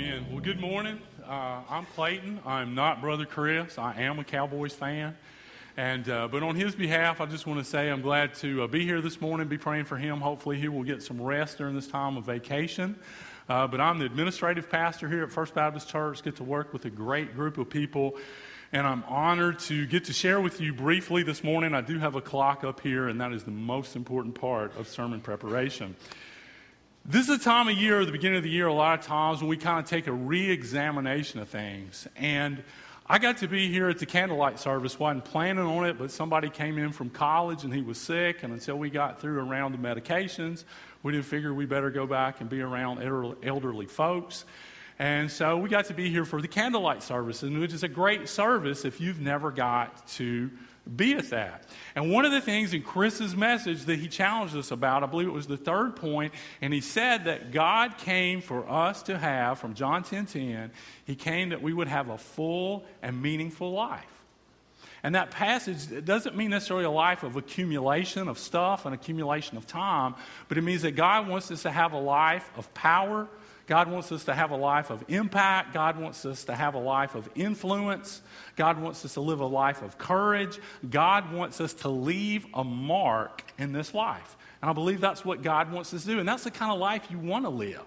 Amen. Well, good morning. Uh, I'm Clayton. I'm not Brother Chris. I am a Cowboys fan. And, uh, but on his behalf, I just want to say I'm glad to uh, be here this morning, be praying for him. Hopefully, he will get some rest during this time of vacation. Uh, but I'm the administrative pastor here at First Baptist Church, get to work with a great group of people. And I'm honored to get to share with you briefly this morning. I do have a clock up here, and that is the most important part of sermon preparation. This is a time of year, the beginning of the year, a lot of times when we kind of take a re examination of things. And I got to be here at the candlelight service. wasn't planning on it, but somebody came in from college and he was sick. And until we got through around the medications, we didn't figure we better go back and be around elderly folks. And so we got to be here for the candlelight service, which is a great service if you've never got to be at that. And one of the things in Chris's message that he challenged us about, I believe it was the third point, and he said that God came for us to have, from John 10 10, he came that we would have a full and meaningful life. And that passage doesn't mean necessarily a life of accumulation of stuff and accumulation of time, but it means that God wants us to have a life of power, God wants us to have a life of impact. God wants us to have a life of influence. God wants us to live a life of courage. God wants us to leave a mark in this life. And I believe that's what God wants us to do. And that's the kind of life you want to live.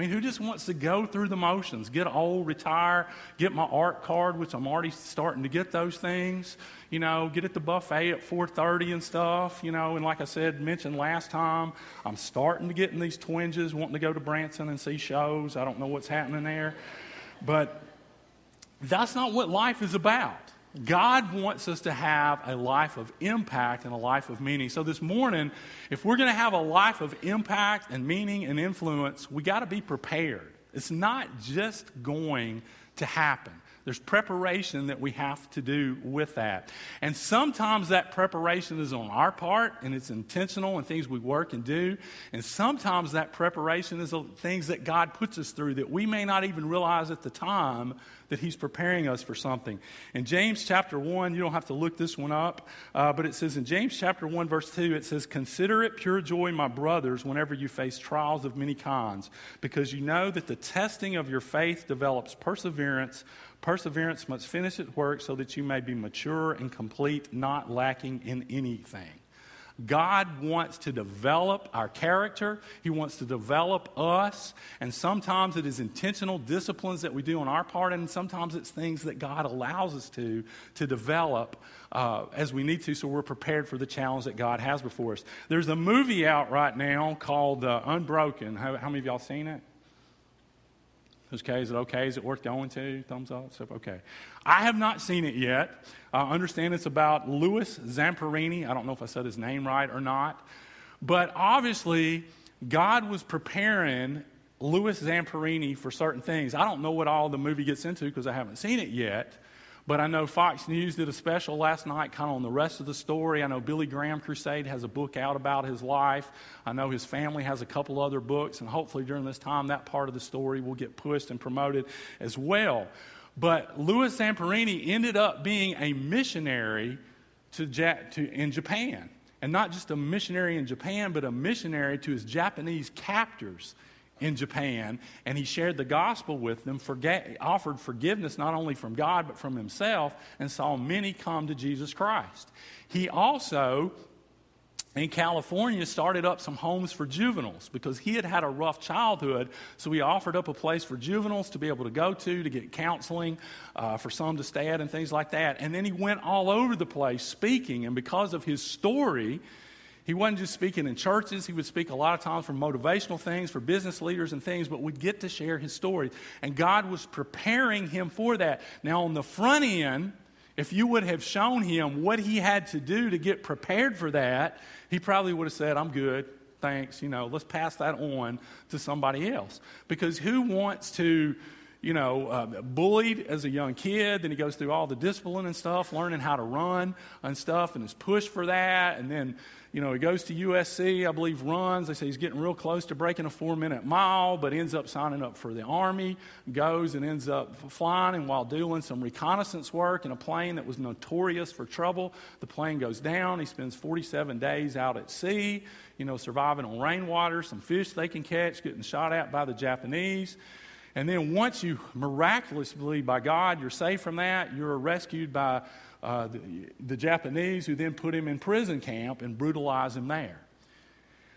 I mean, who just wants to go through the motions, get old, retire, get my AARP card, which I'm already starting to get those things, you know, get at the buffet at 4:30 and stuff, you know, and like I said, mentioned last time, I'm starting to get in these twinges, wanting to go to Branson and see shows. I don't know what's happening there, but that's not what life is about. God wants us to have a life of impact and a life of meaning. So, this morning, if we're going to have a life of impact and meaning and influence, we got to be prepared. It's not just going to happen. There's preparation that we have to do with that. And sometimes that preparation is on our part and it's intentional and things we work and do. And sometimes that preparation is things that God puts us through that we may not even realize at the time that He's preparing us for something. In James chapter 1, you don't have to look this one up, uh, but it says in James chapter 1, verse 2, it says, Consider it pure joy, my brothers, whenever you face trials of many kinds, because you know that the testing of your faith develops perseverance. Perseverance must finish its work so that you may be mature and complete, not lacking in anything. God wants to develop our character. He wants to develop us. And sometimes it is intentional disciplines that we do on our part, and sometimes it's things that God allows us to, to develop uh, as we need to so we're prepared for the challenge that God has before us. There's a movie out right now called uh, Unbroken. How, how many of y'all seen it? Okay, is it okay? Is it worth going to? Thumbs up. Okay. I have not seen it yet. I understand it's about Louis Zamperini. I don't know if I said his name right or not. But obviously, God was preparing Louis Zamperini for certain things. I don't know what all the movie gets into because I haven't seen it yet. But I know Fox News did a special last night kind of on the rest of the story. I know Billy Graham Crusade has a book out about his life. I know his family has a couple other books, and hopefully during this time, that part of the story will get pushed and promoted as well. But Louis Zamperini ended up being a missionary to, to, in Japan. And not just a missionary in Japan, but a missionary to his Japanese captors in Japan, and he shared the gospel with them, offered forgiveness not only from God but from himself, and saw many come to Jesus Christ. He also, in California, started up some homes for juveniles because he had had a rough childhood. So he offered up a place for juveniles to be able to go to, to get counseling, uh, for some to stay at, and things like that. And then he went all over the place speaking, and because of his story, he wasn't just speaking in churches, he would speak a lot of times for motivational things, for business leaders and things, but we'd get to share his story. And God was preparing him for that. Now, on the front end, if you would have shown him what he had to do to get prepared for that, he probably would have said, I'm good. Thanks. You know, let's pass that on to somebody else. Because who wants to you know, uh, bullied as a young kid. Then he goes through all the discipline and stuff, learning how to run and stuff, and is pushed for that. And then, you know, he goes to USC, I believe, runs. They say he's getting real close to breaking a four minute mile, but ends up signing up for the Army, goes and ends up flying. And while doing some reconnaissance work in a plane that was notorious for trouble, the plane goes down. He spends 47 days out at sea, you know, surviving on rainwater, some fish they can catch, getting shot at by the Japanese. And then once you miraculously, by God, you're saved from that, you're rescued by uh, the, the Japanese who then put him in prison camp and brutalize him there.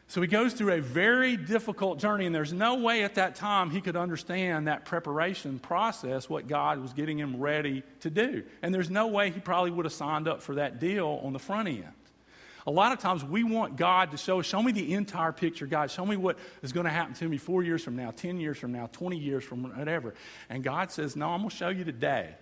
So he goes through a very difficult journey, and there's no way at that time he could understand that preparation process, what God was getting him ready to do. And there's no way he probably would have signed up for that deal on the front end. A lot of times we want God to show, show me the entire picture, God. Show me what is going to happen to me four years from now, 10 years from now, 20 years from whatever. And God says, No, I'm going to show you today.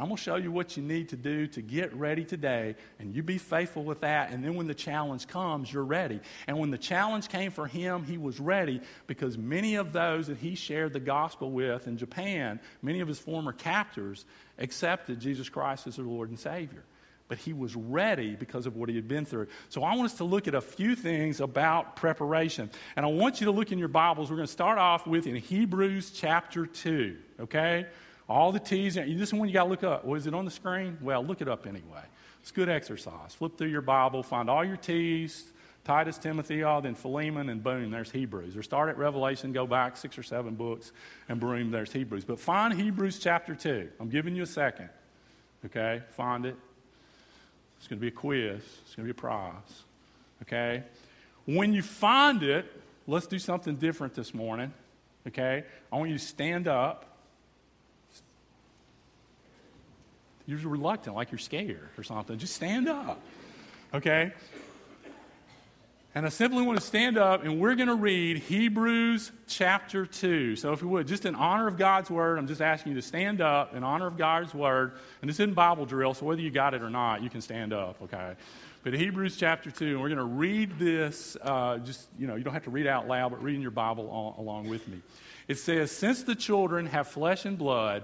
I'm going to show you what you need to do to get ready today, and you be faithful with that. And then when the challenge comes, you're ready. And when the challenge came for him, he was ready because many of those that he shared the gospel with in Japan, many of his former captors, accepted Jesus Christ as their Lord and Savior but he was ready because of what he had been through. So I want us to look at a few things about preparation. And I want you to look in your Bibles. We're going to start off with in Hebrews chapter 2, okay? All the T's. This is one you got to look up. Was it on the screen? Well, look it up anyway. It's good exercise. Flip through your Bible, find all your T's, Titus, Timothy, all, then Philemon, and boom, there's Hebrews. Or start at Revelation, go back six or seven books, and boom, there's Hebrews. But find Hebrews chapter 2. I'm giving you a second. Okay? Find it. It's going to be a quiz, it's going to be a prize. Okay? When you find it, let's do something different this morning. Okay? I want you to stand up. You're reluctant, like you're scared or something. Just stand up. Okay? And I simply want to stand up and we're going to read Hebrews chapter 2. So, if you would, just in honor of God's word, I'm just asking you to stand up in honor of God's word. And this isn't Bible drill, so whether you got it or not, you can stand up, okay? But Hebrews chapter 2, and we're going to read this, uh, just, you know, you don't have to read out loud, but reading your Bible all, along with me. It says, Since the children have flesh and blood,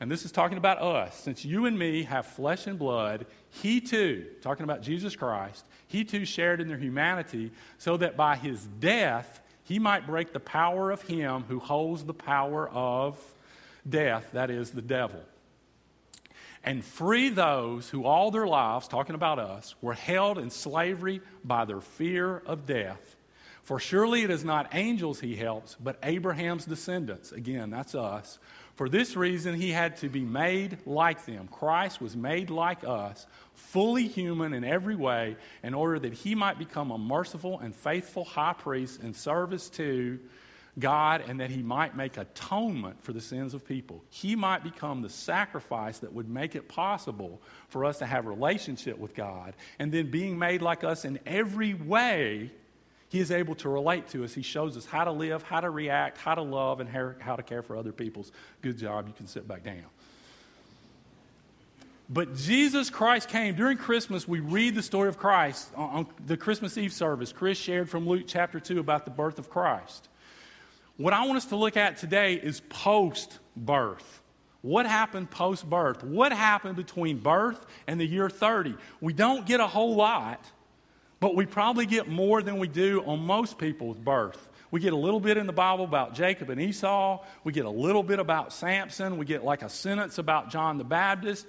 and this is talking about us, since you and me have flesh and blood, he too, talking about Jesus Christ, he too shared in their humanity, so that by his death he might break the power of him who holds the power of death, that is, the devil, and free those who all their lives, talking about us, were held in slavery by their fear of death. For surely it is not angels he helps, but Abraham's descendants. Again, that's us for this reason, he had to be made like them. Christ was made like us, fully human in every way, in order that he might become a merciful and faithful high priest in service to God and that he might make atonement for the sins of people. He might become the sacrifice that would make it possible for us to have relationship with God. And then being made like us in every way, he is able to relate to us. He shows us how to live, how to react, how to love, and how to care for other people's. Good job. You can sit back down. But Jesus Christ came. During Christmas, we read the story of Christ on the Christmas Eve service. Chris shared from Luke chapter 2 about the birth of Christ. What I want us to look at today is post birth. What happened post birth? What happened between birth and the year 30? We don't get a whole lot but we probably get more than we do on most people's birth. We get a little bit in the Bible about Jacob and Esau. We get a little bit about Samson. We get like a sentence about John the Baptist.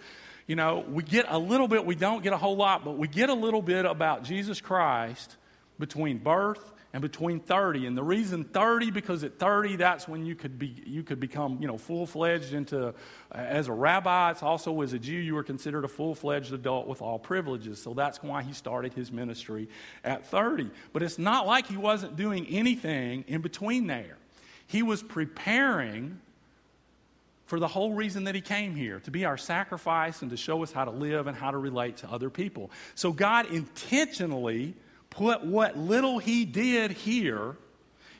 You know, we get a little bit, we don't get a whole lot, but we get a little bit about Jesus Christ between birth and between 30 and the reason 30 because at 30 that's when you could be you could become you know full-fledged into uh, as a rabbi. It's also as a jew you were considered a full-fledged adult with all privileges. So that's why he started his ministry at 30 but it's not like he wasn't doing anything in between there. He was preparing for the whole reason that he came here to be our sacrifice and to show us how to live and how to relate to other people. So god intentionally put what little he did here,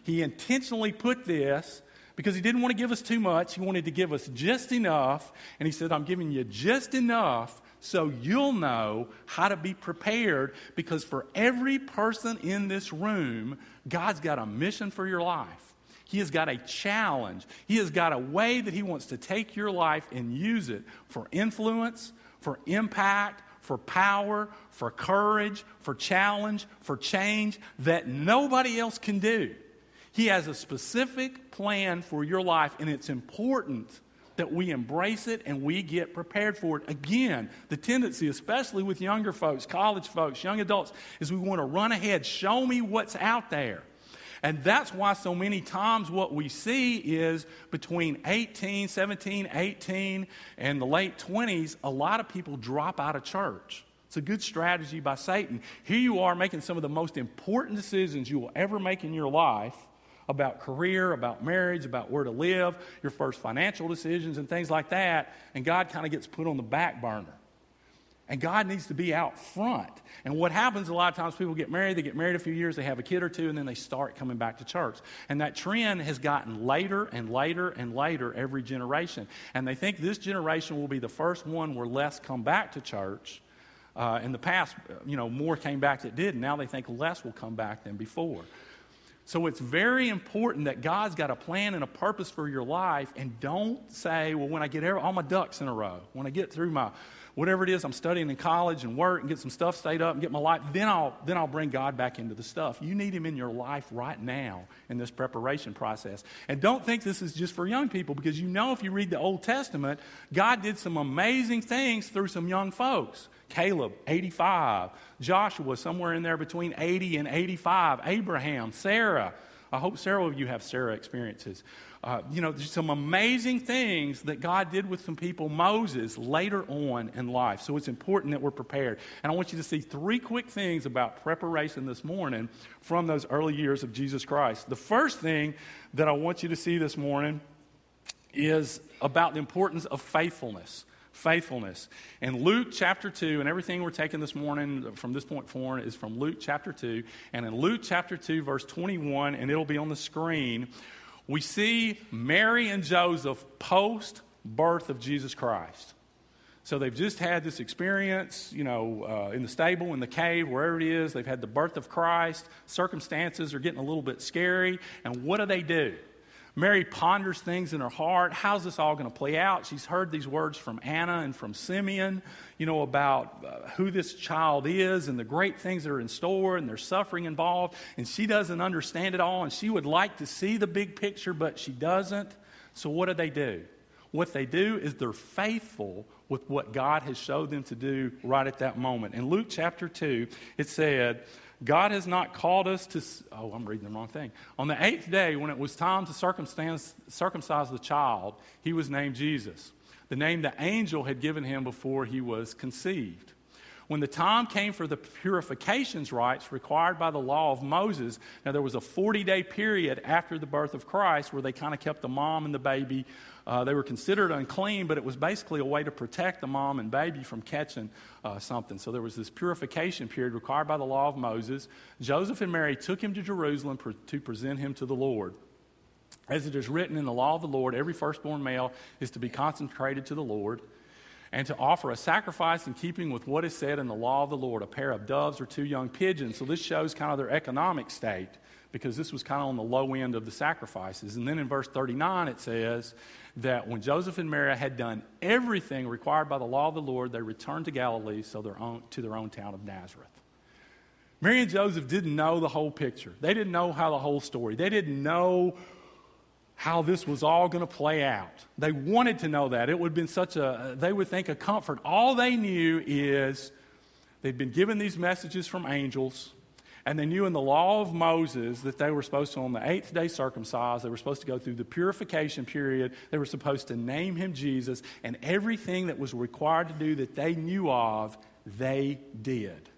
he intentionally put this because he didn't want to give us too much. He wanted to give us just enough. And he said, I'm giving you just enough so you'll know how to be prepared because for every person in this room, God's got a mission for your life. He has got a challenge. He has got a way that He wants to take your life and use it for influence, for impact, for power, for courage, for challenge, for change that nobody else can do. He has a specific plan for your life, and it's important that we embrace it and we get prepared for it. Again, the tendency, especially with younger folks, college folks, young adults, is we want to run ahead, show me what's out there. And that's why so many times what we see is between 18, 17, 18, and the late 20s, a lot of people drop out of church. It's a good strategy by Satan. Here you are making some of the most important decisions you will ever make in your life about career, about marriage, about where to live, your first financial decisions, and things like that. And God kind of gets put on the back burner. And God needs to be out front. And what happens a lot of times, people get married, they get married a few years, they have a kid or two, and then they start coming back to church. And that trend has gotten later and later and later every generation. And they think this generation will be the first one where less come back to church. Uh, in the past, you know, more came back that did. Now they think less will come back than before. So it's very important that God's got a plan and a purpose for your life. And don't say, well, when I get all my ducks in a row, when I get through my whatever it is I'm studying in college and work and get some stuff stayed up and get my life, then I'll, then I'll bring God back into the stuff. You need Him in your life right now in this preparation process. And don't think this is just for young people because you know if you read the Old Testament, God did some amazing things through some young folks. Caleb, 85. Joshua, somewhere in there between 80 and 85. Abraham, Sarah. I hope several of you have Sarah experiences. Uh, you know, there's some amazing things that God did with some people, Moses, later on in life. So it's important that we're prepared. And I want you to see three quick things about preparation this morning from those early years of Jesus Christ. The first thing that I want you to see this morning is about the importance of faithfulness faithfulness. In Luke chapter 2, and everything we're taking this morning from this point forward is from Luke chapter 2. And in Luke chapter 2, verse 21, and it'll be on the screen, we see Mary and Joseph post birth of Jesus Christ. So they've just had this experience, you know, uh, in the stable, in the cave, wherever it is. They've had the birth of Christ. Circumstances are getting a little bit scary. And what do they do? Mary ponders things in her heart. How's this all going to play out? She's heard these words from Anna and from Simeon, you know, about uh, who this child is and the great things that are in store and there's suffering involved. And she doesn't understand it all. And she would like to see the big picture, but she doesn't. So what do they do? What they do is they're faithful with what God has showed them to do right at that moment. In Luke chapter 2, it said, God has not called us to. Oh, I'm reading the wrong thing. On the eighth day, when it was time to circumcise the child, he was named Jesus, the name the angel had given him before he was conceived. When the time came for the purifications rites required by the law of Moses, now there was a 40 day period after the birth of Christ where they kind of kept the mom and the baby uh, they were considered unclean, but it was basically a way to protect the mom and baby from catching uh, something. So there was this purification period required by the law of Moses. Joseph and Mary took him to Jerusalem to present him to the Lord. As it is written in the law of the Lord, every firstborn male is to be consecrated to the Lord and to offer a sacrifice in keeping with what is said in the law of the Lord a pair of doves or two young pigeons. So this shows kind of their economic state because this was kind of on the low end of the sacrifices. And then in verse 39 it says, that when Joseph and Mary had done everything required by the law of the Lord, they returned to Galilee, so their own, to their own town of Nazareth. Mary and Joseph didn't know the whole picture. They didn't know how the whole story. They didn't know how this was all going to play out. They wanted to know that. It would have been such a, they would think, a comfort. All they knew is they'd been given these messages from angels. And they knew in the law of Moses that they were supposed to, on the eighth day, circumcise. They were supposed to go through the purification period. They were supposed to name him Jesus. And everything that was required to do that they knew of, they did.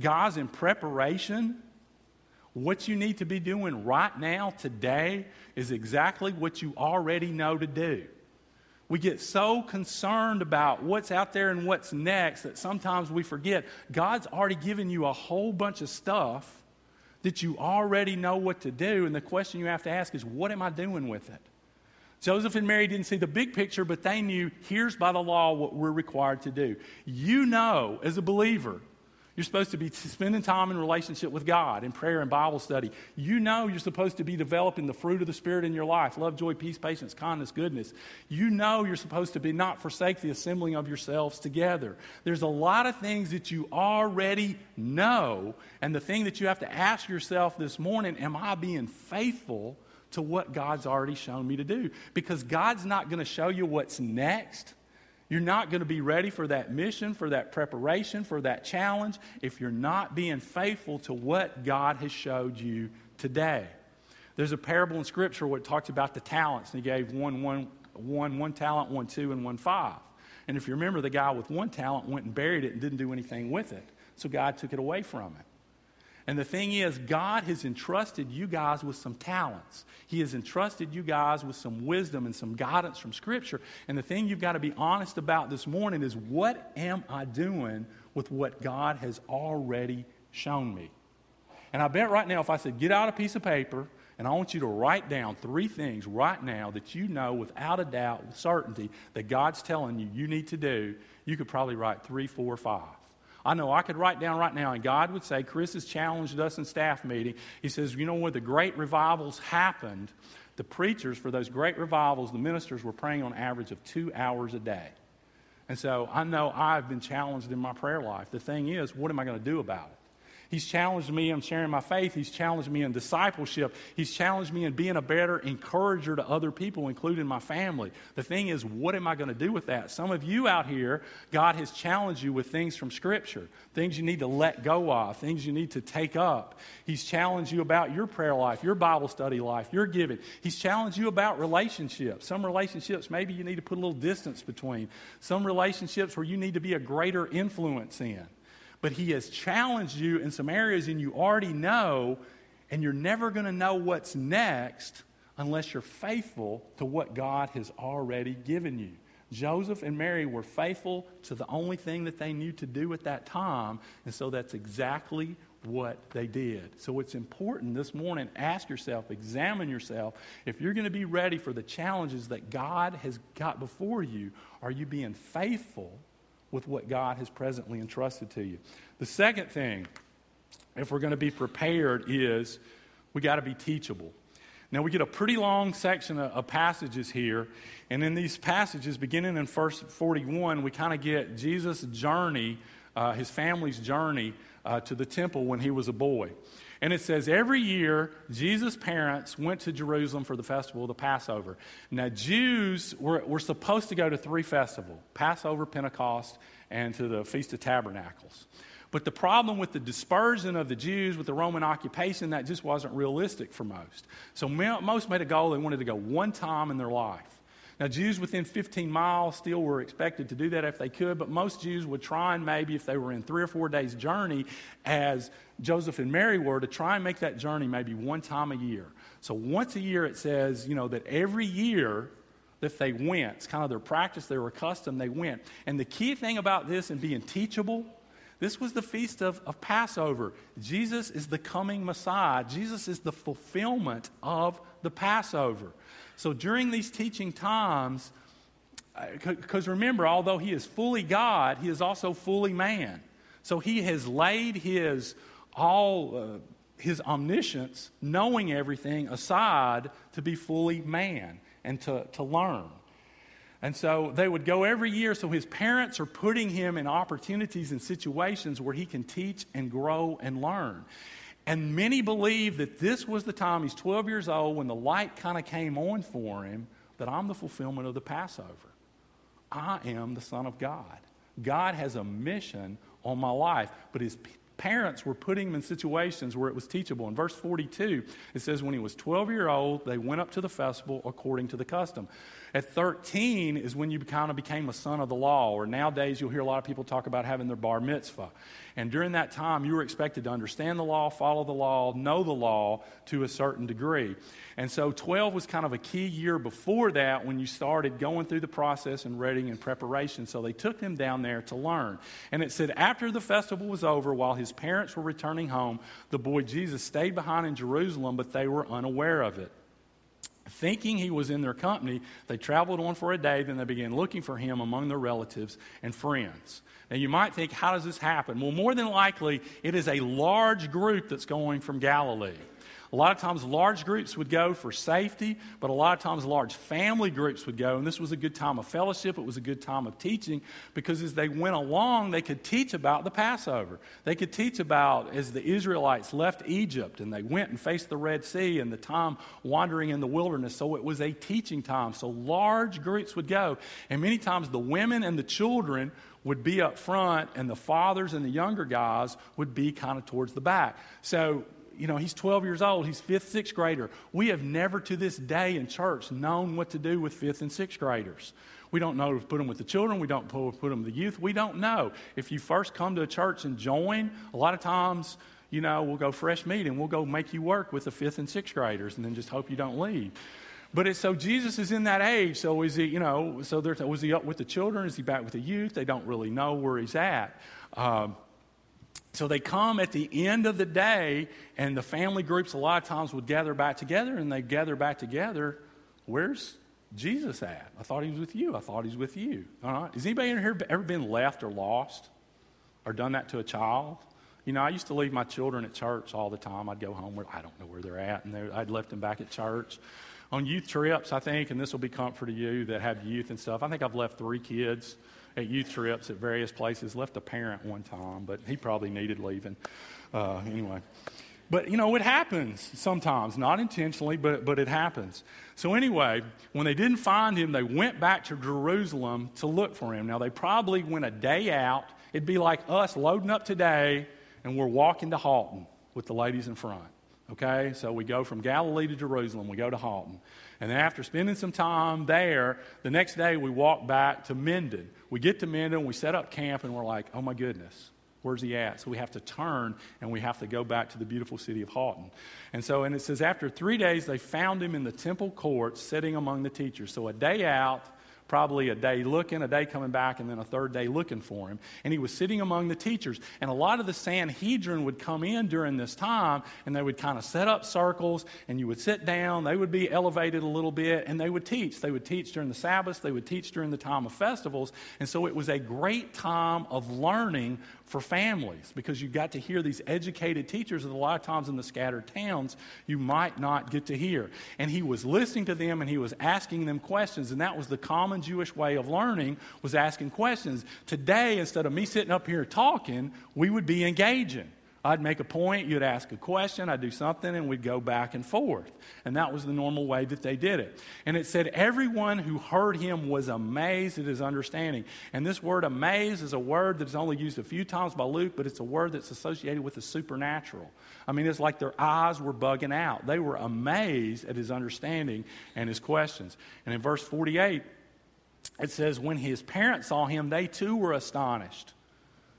Guys, in preparation, what you need to be doing right now, today, is exactly what you already know to do. We get so concerned about what's out there and what's next that sometimes we forget God's already given you a whole bunch of stuff that you already know what to do. And the question you have to ask is, what am I doing with it? Joseph and Mary didn't see the big picture, but they knew here's by the law what we're required to do. You know, as a believer, you're supposed to be spending time in relationship with God in prayer and Bible study. You know you're supposed to be developing the fruit of the Spirit in your life love, joy, peace, patience, kindness, goodness. You know you're supposed to be not forsake the assembling of yourselves together. There's a lot of things that you already know. And the thing that you have to ask yourself this morning am I being faithful to what God's already shown me to do? Because God's not going to show you what's next you're not going to be ready for that mission, for that preparation, for that challenge if you're not being faithful to what God has showed you today. There's a parable in Scripture where it talks about the talents, and he gave one, one, one, one talent, one two, and one five. And if you remember, the guy with one talent went and buried it and didn't do anything with it. So God took it away from him. And the thing is, God has entrusted you guys with some talents. He has entrusted you guys with some wisdom and some guidance from Scripture. And the thing you've got to be honest about this morning is what am I doing with what God has already shown me? And I bet right now, if I said, get out a piece of paper and I want you to write down three things right now that you know without a doubt, with certainty, that God's telling you you need to do, you could probably write three, four, five. I know I could write down right now, and God would say, Chris has challenged us in staff meeting. He says, You know, when the great revivals happened, the preachers for those great revivals, the ministers were praying on average of two hours a day. And so I know I've been challenged in my prayer life. The thing is, what am I going to do about it? He's challenged me in sharing my faith. He's challenged me in discipleship. He's challenged me in being a better encourager to other people, including my family. The thing is, what am I going to do with that? Some of you out here, God has challenged you with things from Scripture, things you need to let go of, things you need to take up. He's challenged you about your prayer life, your Bible study life, your giving. He's challenged you about relationships. Some relationships, maybe you need to put a little distance between. Some relationships where you need to be a greater influence in but He has challenged you in some areas and you already know, and you're never going to know what's next unless you're faithful to what God has already given you. Joseph and Mary were faithful to the only thing that they knew to do at that time, and so that's exactly what they did. So it's important this morning, ask yourself, examine yourself. If you're going to be ready for the challenges that God has got before you, are you being faithful with what God has presently entrusted to you. The second thing, if we're going to be prepared, is we got to be teachable. Now, we get a pretty long section of, of passages here, and in these passages, beginning in verse 41, we kind of get Jesus' journey, uh, his family's journey uh, to the temple when he was a boy. And it says every year, Jesus' parents went to Jerusalem for the festival of the Passover. Now, Jews were, were supposed to go to three festivals Passover, Pentecost, and to the Feast of Tabernacles. But the problem with the dispersion of the Jews with the Roman occupation, that just wasn't realistic for most. So most made a goal they wanted to go one time in their life. Now, Jews within 15 miles still were expected to do that if they could, but most Jews would try and maybe, if they were in three or four days' journey, as Joseph and Mary were, to try and make that journey maybe one time a year. So once a year, it says, you know, that every year that they went, it's kind of their practice, they were accustomed, they went. And the key thing about this and being teachable, this was the feast of, of Passover. Jesus is the coming Messiah. Jesus is the fulfillment of the Passover. So during these teaching times, because remember, although he is fully God, he is also fully man. So he has laid his all uh, his omniscience, knowing everything, aside to be fully man and to, to learn. And so they would go every year. So his parents are putting him in opportunities and situations where he can teach and grow and learn. And many believe that this was the time, he's 12 years old, when the light kind of came on for him, that I'm the fulfillment of the Passover. I am the Son of God. God has a mission on my life, but his parents were putting him in situations where it was teachable. In verse 42, it says, When he was 12 years old, they went up to the festival according to the custom. At 13 is when you kind of became a son of the law, or nowadays you'll hear a lot of people talk about having their bar mitzvah. And during that time, you were expected to understand the law, follow the law, know the law to a certain degree. And so 12 was kind of a key year before that when you started going through the process and reading and preparation. So they took him down there to learn. And it said after the festival was over, while his parents were returning home, the boy Jesus stayed behind in Jerusalem, but they were unaware of it. Thinking he was in their company, they traveled on for a day, then they began looking for him among their relatives and friends. Now, you might think, how does this happen? Well, more than likely, it is a large group that's going from Galilee. A lot of times, large groups would go for safety, but a lot of times, large family groups would go. And this was a good time of fellowship. It was a good time of teaching because as they went along, they could teach about the Passover. They could teach about as the Israelites left Egypt and they went and faced the Red Sea and the time wandering in the wilderness. So it was a teaching time. So large groups would go. And many times, the women and the children would be up front, and the fathers and the younger guys would be kind of towards the back. So you know, he's 12 years old. He's fifth, sixth grader. We have never to this day in church known what to do with fifth and sixth graders. We don't know to put them with the children. We don't put them with the youth. We don't know. If you first come to a church and join, a lot of times, you know, we'll go fresh meat and we'll go make you work with the fifth and sixth graders and then just hope you don't leave. But it's so Jesus is in that age. So is he, you know, so there's, was he up with the children? Is he back with the youth? They don't really know where he's at. Um, so they come at the end of the day, and the family groups a lot of times would gather back together, and they gather back together. Where's Jesus at? I thought he was with you. I thought he's with you. All right. Has anybody in here ever been left or lost or done that to a child? You know, I used to leave my children at church all the time. I'd go home where I don't know where they're at, and they're, I'd left them back at church. On youth trips, I think, and this will be comfort to you that have youth and stuff. I think I've left three kids at youth trips at various places. Left a parent one time, but he probably needed leaving. Uh, anyway. But, you know, it happens sometimes, not intentionally, but, but it happens. So, anyway, when they didn't find him, they went back to Jerusalem to look for him. Now, they probably went a day out. It'd be like us loading up today and we're walking to Haughton with the ladies in front. Okay? So we go from Galilee to Jerusalem, we go to Haughton. And then after spending some time there, the next day we walk back to Minden. We get to Minden, we set up camp, and we're like, oh my goodness, where's he at? So we have to turn and we have to go back to the beautiful city of Haughton. And so, and it says, after three days, they found him in the temple courts sitting among the teachers. So a day out, probably a day looking, a day coming back, and then a third day looking for him. And he was sitting among the teachers. And a lot of the Sanhedrin would come in during this time, and they would kind of set up circles, and you would sit down. They would be elevated a little bit, and they would teach. They would teach during the Sabbaths, they would teach during the time of festivals. And so it was a great time of learning for families because you got to hear these educated teachers that a lot of times in the scattered towns you might not get to hear. And he was listening to them and he was asking them questions, and that was the common Jewish way of learning was asking questions. Today, instead of me sitting up here talking, we would be engaging. I'd make a point, you'd ask a question, I'd do something, and we'd go back and forth. And that was the normal way that they did it. And it said, Everyone who heard him was amazed at his understanding. And this word amazed is a word that's only used a few times by Luke, but it's a word that's associated with the supernatural. I mean, it's like their eyes were bugging out. They were amazed at his understanding and his questions. And in verse 48, it says, When his parents saw him, they too were astonished.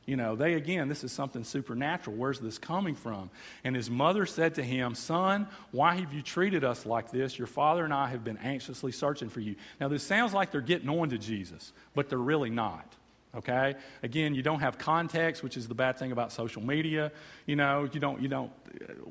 You know, they again, this is something supernatural. Where's this coming from? And his mother said to him, Son, why have you treated us like this? Your father and I have been anxiously searching for you. Now, this sounds like they're getting on to Jesus, but they're really not. Okay? Again, you don't have context, which is the bad thing about social media. You know, you don't, you don't,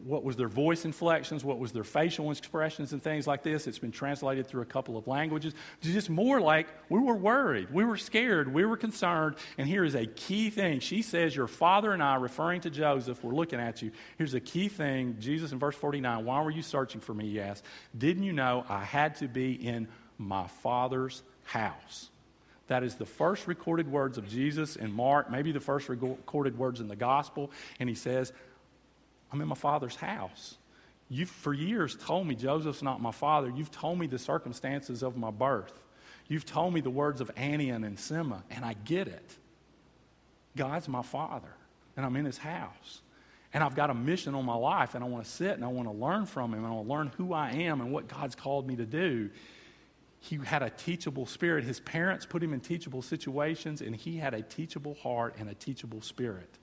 what was their voice inflections? What was their facial expressions and things like this? It's been translated through a couple of languages. It's just more like we were worried, we were scared, we were concerned. And here is a key thing. She says, Your father and I, referring to Joseph, we're looking at you. Here's a key thing. Jesus in verse 49, why were you searching for me? He asked. Didn't you know I had to be in my father's house? That is the first recorded words of Jesus in Mark, maybe the first recorded words in the gospel. And he says, I'm in my father's house. You've for years told me Joseph's not my father. You've told me the circumstances of my birth. You've told me the words of Anna and Simeon, and I get it. God's my father, and I'm in his house. And I've got a mission on my life, and I want to sit and I want to learn from him, and I want to learn who I am and what God's called me to do he had a teachable spirit. His parents put him in teachable situations, and he had a teachable heart and a teachable spirit.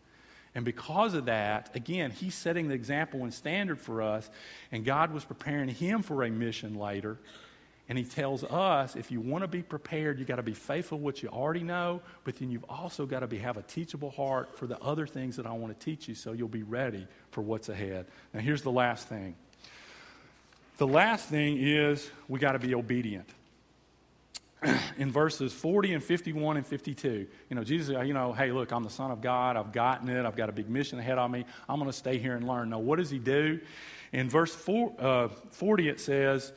And because of that, again, he's setting the example and standard for us, and God was preparing him for a mission later. And he tells us if you want to be prepared, you've got to be faithful what you already know, but then you've also got to be, have a teachable heart for the other things that I want to teach you so you'll be ready for what's ahead. Now, here's the last thing. The last thing is we got to be obedient. in verses 40 and 51 and 52. You know, Jesus, you know, hey, look, I'm the Son of God. I've gotten it. I've got a big mission ahead of me. I'm going to stay here and learn. Now, what does he do? In verse four, uh, 40, it says,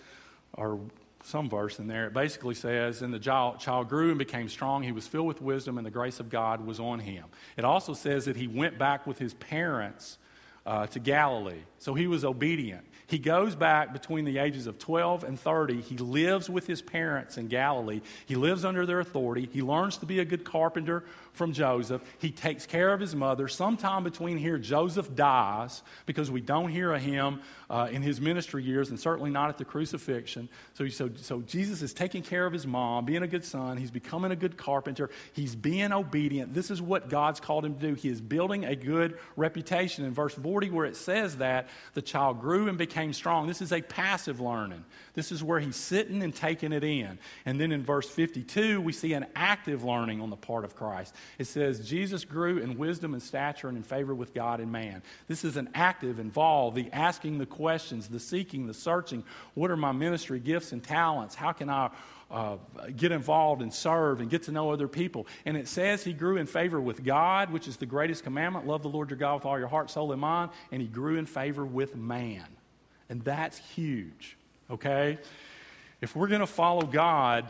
or some verse in there, it basically says, And the child, child grew and became strong. He was filled with wisdom, and the grace of God was on him. It also says that he went back with his parents uh, to Galilee. So he was obedient. He goes back between the ages of 12 and 30. He lives with his parents in Galilee. He lives under their authority. He learns to be a good carpenter from Joseph. He takes care of his mother. Sometime between here, Joseph dies because we don't hear of him uh, in his ministry years and certainly not at the crucifixion. So, so, so Jesus is taking care of his mom, being a good son. He's becoming a good carpenter. He's being obedient. This is what God's called him to do. He is building a good reputation. In verse 40, where it says that, the child grew and became strong. This is a passive learning. This is where he's sitting and taking it in. And then in verse 52, we see an active learning on the part of Christ. It says, Jesus grew in wisdom and stature and in favor with God and man. This is an active, involved, the asking the questions, the seeking, the searching. What are my ministry gifts and talents? How can I uh, get involved and serve and get to know other people. And it says he grew in favor with God, which is the greatest commandment love the Lord your God with all your heart, soul, and mind. And he grew in favor with man. And that's huge, okay? If we're going to follow God,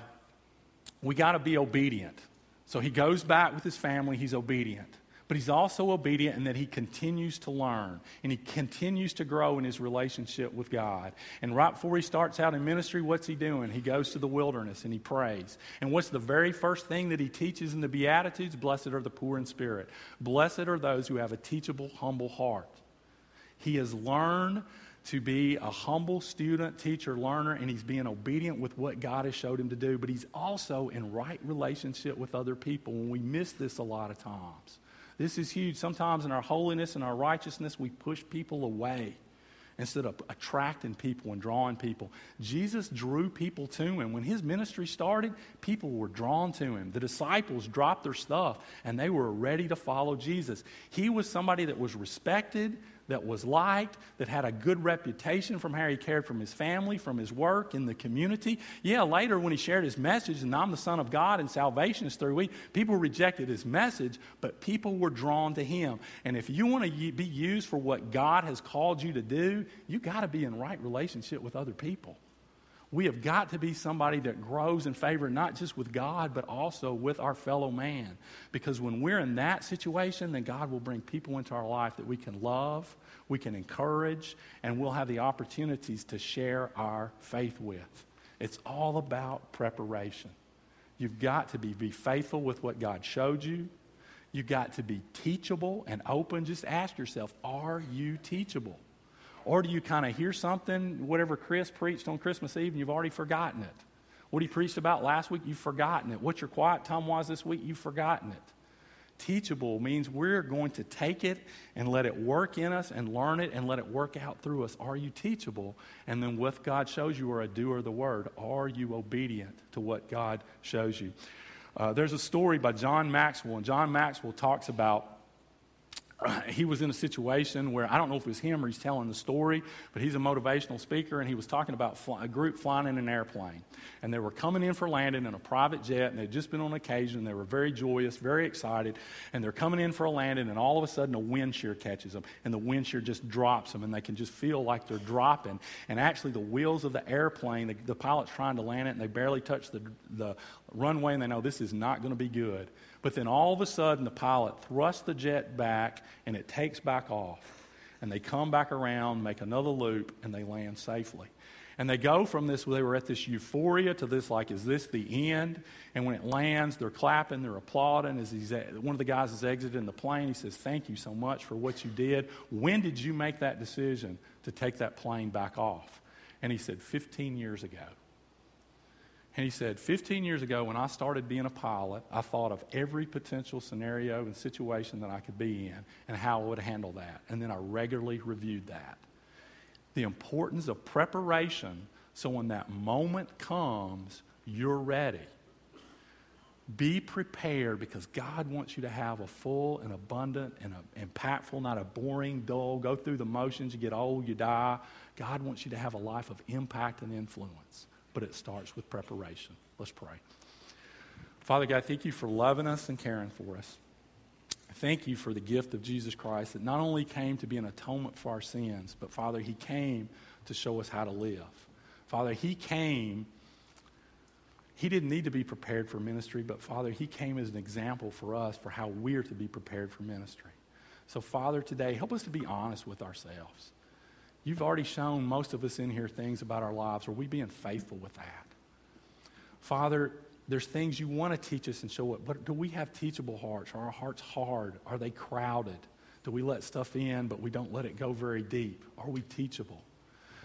we got to be obedient. So he goes back with his family, he's obedient but he's also obedient in that he continues to learn and he continues to grow in his relationship with God. And right before he starts out in ministry, what's he doing? He goes to the wilderness and he prays. And what's the very first thing that he teaches in the Beatitudes? Blessed are the poor in spirit. Blessed are those who have a teachable, humble heart. He has learned to be a humble student, teacher, learner, and he's being obedient with what God has showed him to do. But he's also in right relationship with other people. And we miss this a lot of times. This is huge. Sometimes in our holiness and our righteousness, we push people away instead of attracting people and drawing people. Jesus drew people to him. When his ministry started, people were drawn to him. The disciples dropped their stuff and they were ready to follow Jesus. He was somebody that was respected, that was liked, that had a good reputation from how he cared from his family, from his work in the community. Yeah, later when he shared his message, and I'm the Son of God and salvation is through me, people rejected his message, but people were drawn to him. And if you want to be used for what God has called you to do, you got to be in right relationship with other people. We have got to be somebody that grows in favor, not just with God, but also with our fellow man. Because when we're in that situation, then God will bring people into our life that we can love, we can encourage, and we'll have the opportunities to share our faith with. It's all about preparation. You've got to be, be faithful with what God showed you. You've got to be teachable and open. Just ask yourself, are you teachable? Or do you kind of hear something, whatever Chris preached on Christmas Eve, and you've already forgotten it? What he preached about last week, you've forgotten it. What your quiet time was this week, you've forgotten it. Teachable means we're going to take it and let it work in us and learn it and let it work out through us. Are you teachable? And then what God shows you are a doer of the word. Are you obedient to what God shows you? Uh, there's a story by John Maxwell, and John Maxwell talks about he was in a situation where I don't know if it was him or he's telling the story, but he's a motivational speaker and he was talking about fly, a group flying in an airplane. And they were coming in for landing in a private jet and they'd just been on occasion. They were very joyous, very excited, and they're coming in for a landing and all of a sudden a wind shear catches them and the wind shear just drops them and they can just feel like they're dropping. And actually, the wheels of the airplane, the, the pilot's trying to land it and they barely touch the, the runway and they know this is not going to be good. But then all of a sudden, the pilot thrusts the jet back and it takes back off. And they come back around, make another loop, and they land safely. And they go from this, where they were at this euphoria to this, like, is this the end? And when it lands, they're clapping, they're applauding. As he's, one of the guys is exiting the plane, he says, Thank you so much for what you did. When did you make that decision to take that plane back off? And he said, 15 years ago. And he said, 15 years ago, when I started being a pilot, I thought of every potential scenario and situation that I could be in and how I would handle that. And then I regularly reviewed that. The importance of preparation so when that moment comes, you're ready. Be prepared because God wants you to have a full and abundant and impactful, not a boring, dull, go through the motions, you get old, you die. God wants you to have a life of impact and influence but it starts with preparation. Let's pray. Father God, thank you for loving us and caring for us. Thank you for the gift of Jesus Christ that not only came to be an atonement for our sins, but Father, He came to show us how to live. Father, He came. He didn't need to be prepared for ministry, but Father, He came as an example for us for how we're to be prepared for ministry. So, Father, today, help us to be honest with ourselves. You've already shown most of us in here things about our lives. Are we being faithful with that? Father, there's things you want to teach us and show it, but do we have teachable hearts? Are our hearts hard? Are they crowded? Do we let stuff in, but we don't let it go very deep? Are we teachable?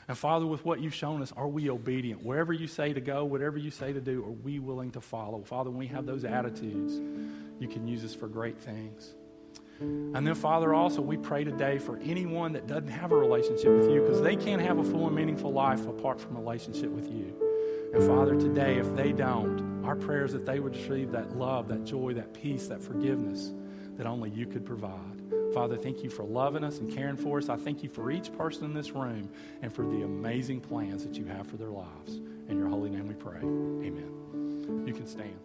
And Father, with what you've shown us, are we obedient? Wherever you say to go, whatever you say to do, are we willing to follow? Father, when we have those attitudes, you can use us for great things. And then, Father, also, we pray today for anyone that doesn't have a relationship with you because they can't have a full and meaningful life apart from a relationship with you. And Father, today, if they don't, our prayer is that they would receive that love, that joy, that peace, that forgiveness that only you could provide. Father, thank you for loving us and caring for us. I thank you for each person in this room and for the amazing plans that you have for their lives. In your holy name we pray. Amen. You can stand.